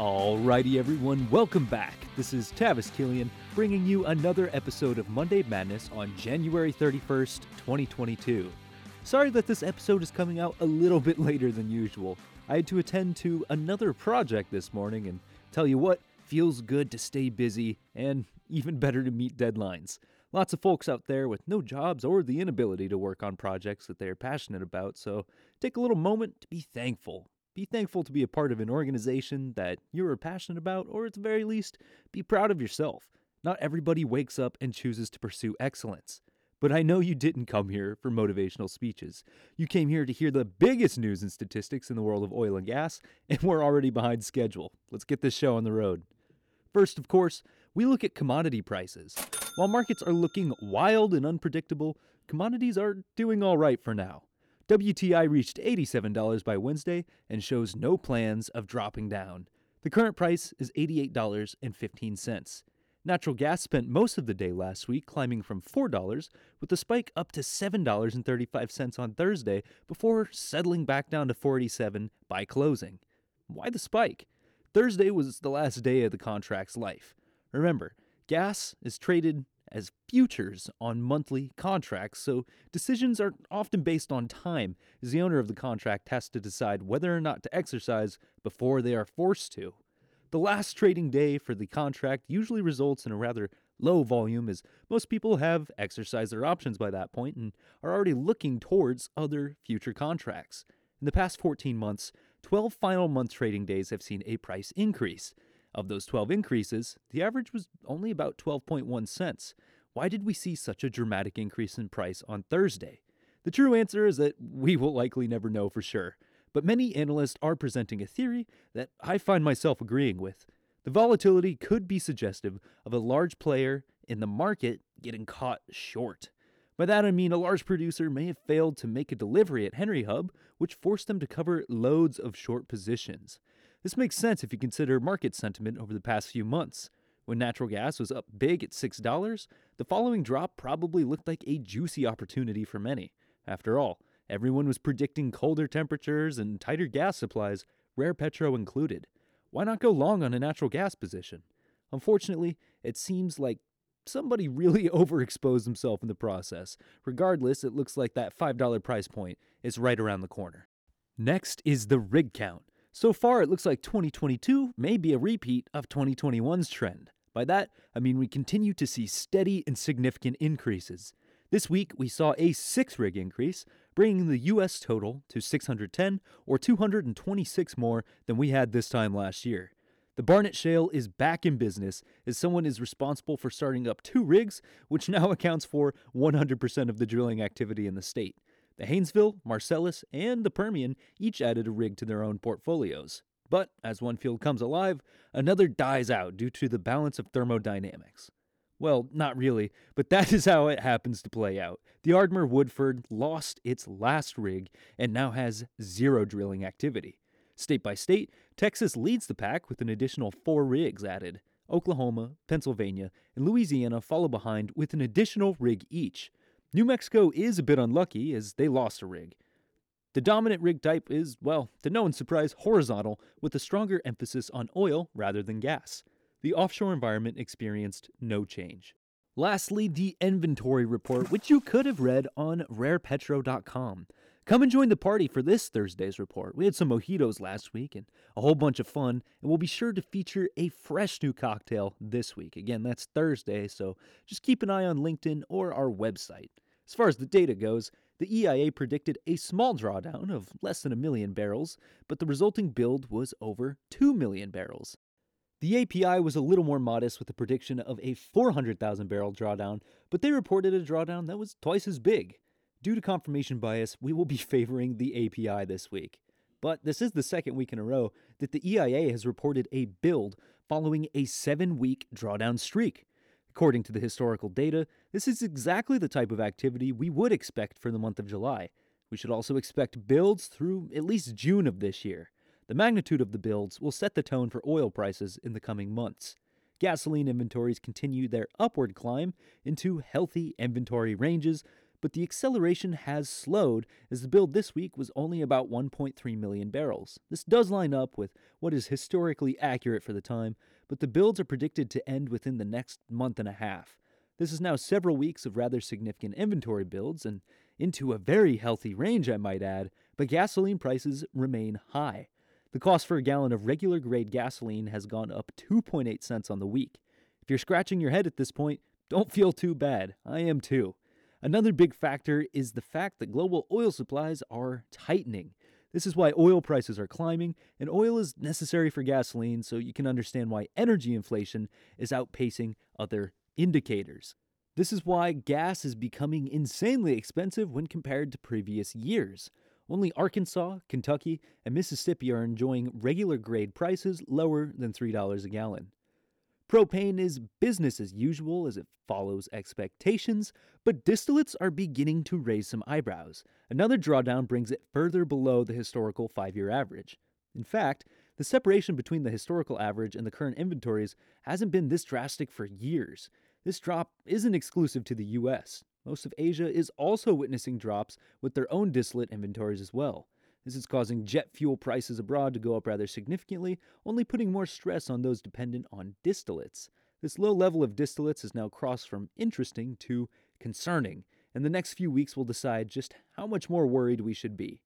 Alrighty, everyone, welcome back. This is Tavis Killian bringing you another episode of Monday Madness on January 31st, 2022. Sorry that this episode is coming out a little bit later than usual. I had to attend to another project this morning, and tell you what, feels good to stay busy and even better to meet deadlines. Lots of folks out there with no jobs or the inability to work on projects that they are passionate about, so take a little moment to be thankful be thankful to be a part of an organization that you're passionate about, or at the very least, be proud of yourself. Not everybody wakes up and chooses to pursue excellence. But I know you didn't come here for motivational speeches. You came here to hear the biggest news and statistics in the world of oil and gas, and we're already behind schedule. Let's get this show on the road. First, of course, we look at commodity prices. While markets are looking wild and unpredictable, commodities are doing all right for now. WTI reached $87 by Wednesday and shows no plans of dropping down. The current price is $88.15. Natural gas spent most of the day last week climbing from $4 with a spike up to $7.35 on Thursday before settling back down to 47 by closing. Why the spike? Thursday was the last day of the contract's life. Remember, gas is traded as futures on monthly contracts, so decisions are often based on time, as the owner of the contract has to decide whether or not to exercise before they are forced to. The last trading day for the contract usually results in a rather low volume, as most people have exercised their options by that point and are already looking towards other future contracts. In the past 14 months, 12 final month trading days have seen a price increase. Of those 12 increases, the average was only about 12.1 cents. Why did we see such a dramatic increase in price on Thursday? The true answer is that we will likely never know for sure, but many analysts are presenting a theory that I find myself agreeing with. The volatility could be suggestive of a large player in the market getting caught short. By that I mean a large producer may have failed to make a delivery at Henry Hub, which forced them to cover loads of short positions. This makes sense if you consider market sentiment over the past few months. When natural gas was up big at $6, the following drop probably looked like a juicy opportunity for many. After all, everyone was predicting colder temperatures and tighter gas supplies, rare petro included. Why not go long on a natural gas position? Unfortunately, it seems like somebody really overexposed himself in the process. Regardless, it looks like that $5 price point is right around the corner. Next is the rig count. So far, it looks like 2022 may be a repeat of 2021's trend. By that, I mean we continue to see steady and significant increases. This week, we saw a six rig increase, bringing the U.S. total to 610 or 226 more than we had this time last year. The Barnett Shale is back in business as someone is responsible for starting up two rigs, which now accounts for 100% of the drilling activity in the state. The Haynesville, Marcellus, and the Permian each added a rig to their own portfolios. But as one field comes alive, another dies out due to the balance of thermodynamics. Well, not really, but that is how it happens to play out. The Ardmore Woodford lost its last rig and now has zero drilling activity. State by state, Texas leads the pack with an additional four rigs added. Oklahoma, Pennsylvania, and Louisiana follow behind with an additional rig each. New Mexico is a bit unlucky as they lost a rig. The dominant rig type is, well, to no one's surprise, horizontal, with a stronger emphasis on oil rather than gas. The offshore environment experienced no change. Lastly, the inventory report, which you could have read on rarepetro.com. Come and join the party for this Thursday's report. We had some mojitos last week and a whole bunch of fun, and we'll be sure to feature a fresh new cocktail this week. Again, that's Thursday, so just keep an eye on LinkedIn or our website. As far as the data goes, the EIA predicted a small drawdown of less than a million barrels, but the resulting build was over 2 million barrels. The API was a little more modest with a prediction of a 400,000 barrel drawdown, but they reported a drawdown that was twice as big. Due to confirmation bias, we will be favoring the API this week. But this is the second week in a row that the EIA has reported a build following a seven week drawdown streak. According to the historical data, this is exactly the type of activity we would expect for the month of July. We should also expect builds through at least June of this year. The magnitude of the builds will set the tone for oil prices in the coming months. Gasoline inventories continue their upward climb into healthy inventory ranges, but the acceleration has slowed as the build this week was only about 1.3 million barrels. This does line up with what is historically accurate for the time, but the builds are predicted to end within the next month and a half. This is now several weeks of rather significant inventory builds and into a very healthy range, I might add, but gasoline prices remain high. The cost for a gallon of regular grade gasoline has gone up 2.8 cents on the week. If you're scratching your head at this point, don't feel too bad. I am too. Another big factor is the fact that global oil supplies are tightening. This is why oil prices are climbing, and oil is necessary for gasoline, so you can understand why energy inflation is outpacing other indicators. This is why gas is becoming insanely expensive when compared to previous years. Only Arkansas, Kentucky, and Mississippi are enjoying regular grade prices lower than $3 a gallon. Propane is business as usual as it follows expectations, but distillates are beginning to raise some eyebrows. Another drawdown brings it further below the historical five year average. In fact, the separation between the historical average and the current inventories hasn't been this drastic for years. This drop isn't exclusive to the US. Most of Asia is also witnessing drops with their own distillate inventories as well. This is causing jet fuel prices abroad to go up rather significantly, only putting more stress on those dependent on distillates. This low level of distillates has now crossed from interesting to concerning, and the next few weeks will decide just how much more worried we should be.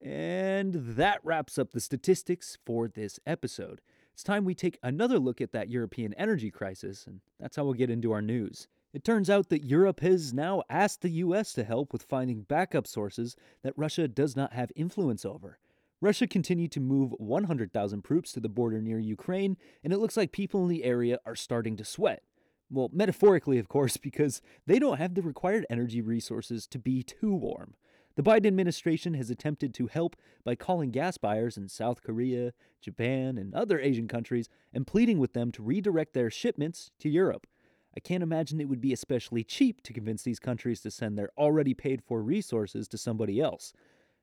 And that wraps up the statistics for this episode. It's time we take another look at that European energy crisis, and that's how we'll get into our news. It turns out that Europe has now asked the US to help with finding backup sources that Russia does not have influence over. Russia continued to move 100,000 troops to the border near Ukraine, and it looks like people in the area are starting to sweat. Well, metaphorically, of course, because they don't have the required energy resources to be too warm. The Biden administration has attempted to help by calling gas buyers in South Korea, Japan, and other Asian countries and pleading with them to redirect their shipments to Europe. I can't imagine it would be especially cheap to convince these countries to send their already paid for resources to somebody else.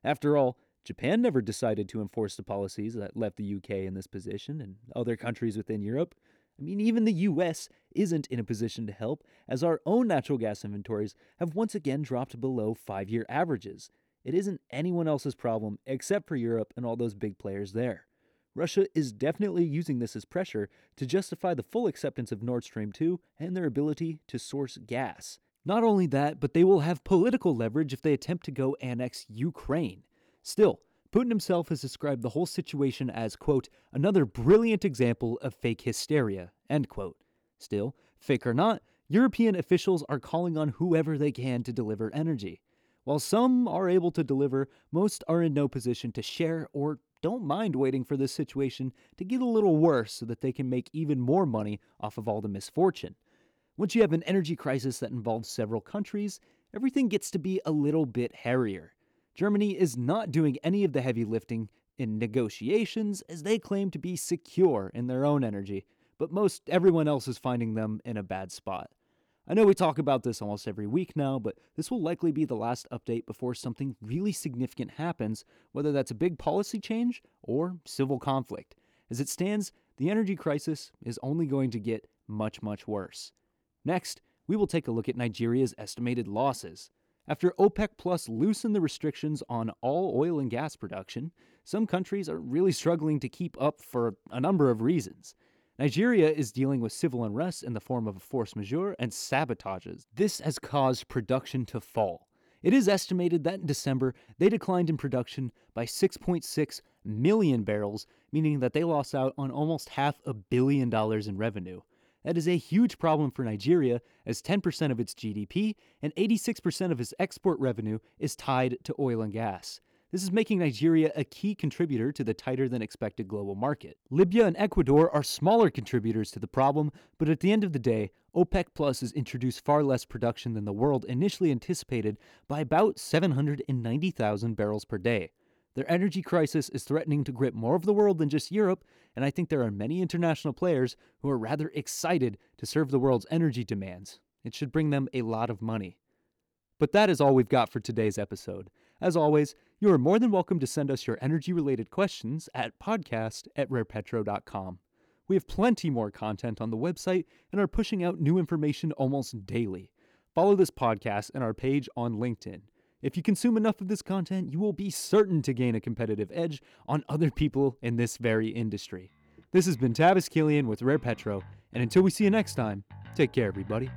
After all, Japan never decided to enforce the policies that left the UK in this position and other countries within Europe. I mean, even the US isn't in a position to help, as our own natural gas inventories have once again dropped below five year averages. It isn't anyone else's problem except for Europe and all those big players there. Russia is definitely using this as pressure to justify the full acceptance of Nord Stream 2 and their ability to source gas. Not only that, but they will have political leverage if they attempt to go annex Ukraine. Still, Putin himself has described the whole situation as, quote, another brilliant example of fake hysteria, end quote. Still, fake or not, European officials are calling on whoever they can to deliver energy. While some are able to deliver, most are in no position to share or don't mind waiting for this situation to get a little worse so that they can make even more money off of all the misfortune. Once you have an energy crisis that involves several countries, everything gets to be a little bit hairier. Germany is not doing any of the heavy lifting in negotiations as they claim to be secure in their own energy, but most everyone else is finding them in a bad spot. I know we talk about this almost every week now, but this will likely be the last update before something really significant happens, whether that's a big policy change or civil conflict. As it stands, the energy crisis is only going to get much, much worse. Next, we will take a look at Nigeria's estimated losses. After OPEC Plus loosened the restrictions on all oil and gas production, some countries are really struggling to keep up for a number of reasons. Nigeria is dealing with civil unrest in the form of force majeure and sabotages. This has caused production to fall. It is estimated that in December, they declined in production by 6.6 million barrels, meaning that they lost out on almost half a billion dollars in revenue. That is a huge problem for Nigeria, as 10% of its GDP and 86% of its export revenue is tied to oil and gas. This is making Nigeria a key contributor to the tighter than expected global market. Libya and Ecuador are smaller contributors to the problem, but at the end of the day, OPEC Plus has introduced far less production than the world initially anticipated by about 790,000 barrels per day. Their energy crisis is threatening to grip more of the world than just Europe, and I think there are many international players who are rather excited to serve the world's energy demands. It should bring them a lot of money. But that is all we've got for today's episode. As always, you are more than welcome to send us your energy related questions at podcast at rarepetro.com. We have plenty more content on the website and are pushing out new information almost daily. follow this podcast and our page on LinkedIn. If you consume enough of this content, you will be certain to gain a competitive edge on other people in this very industry. This has been Tavis Killian with Rare Petro, and until we see you next time, take care, everybody.